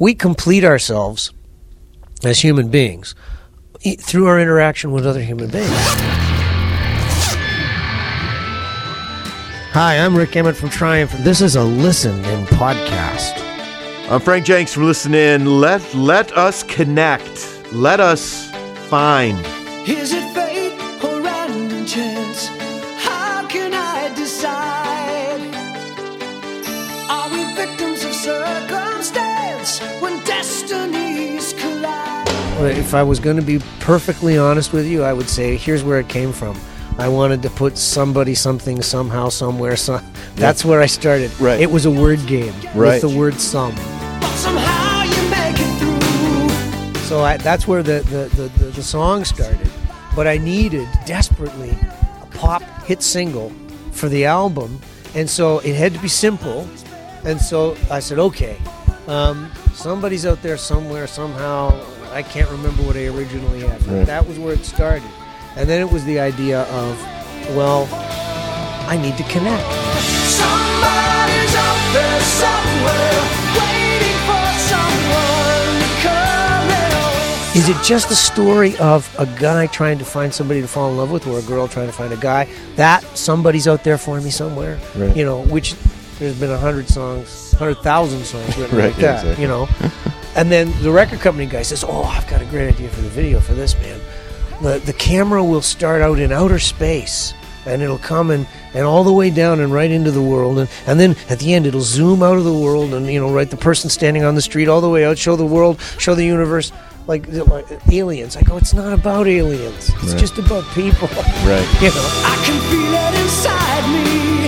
we complete ourselves as human beings through our interaction with other human beings. Hi, I'm Rik Emmett from Triumph, this is a Listen In podcast. I'm Frank Jenks from Listen In. Let let us connect. Let us find. Is it If I was going to be perfectly honest with you, I would say here's where it came from. I wanted to put somebody, something, somehow, somewhere. So that's where I started. Right. It was a word game Right. with the word some. But somehow you make it through. So I, that's where the, the, the, the, the song started. But I needed desperately a pop hit single for the album. And so it had to be simple. And so I said, okay, um, somebody's out there somewhere, somehow. I can't remember what I originally had. But Right. that was where it started. And then it was the idea of, well, I need to connect. Somebody's out there somewhere waiting for someone to come in. Is it just a story of a guy trying to find somebody to fall in love with, or a girl trying to find a guy? That somebody's out there for me somewhere. Right. You know, which there's been a hundred songs, hundred thousand songs written Right, like yeah, that. exactly. You know, and then the record company guy says, "Oh, I've got a great idea for the video for this man. The the camera will start out in outer space." And it'll come and, and all the way down and right into the world, and, and then at the end it'll zoom out of the world, and you know, right the person standing on the street all the way out, show the world, show the universe, like, like aliens. I go, it's not about aliens. It's Right. just about people. Right. You know. I can feel it inside me.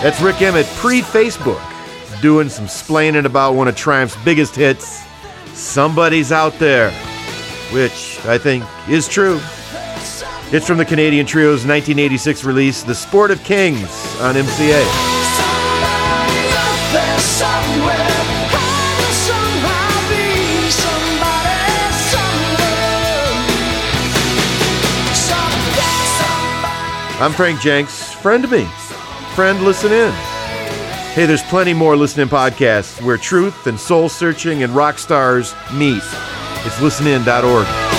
That's Rik Emmett pre Facebook doing some splaining about one of Triumph's biggest hits, Somebody's Out There, which I think is true. It's from the Canadian Trio's 1986 release, The Sport of Kings on MCA. Somebody's out there somewhere. I will somehow be somebody somewhere. Somebody, somebody. I'm Frank Jenks. Friend me. Friend, listen in. Hey, there's plenty more listening podcasts where truth and soul searching and rock stars meet. It's listenin.org.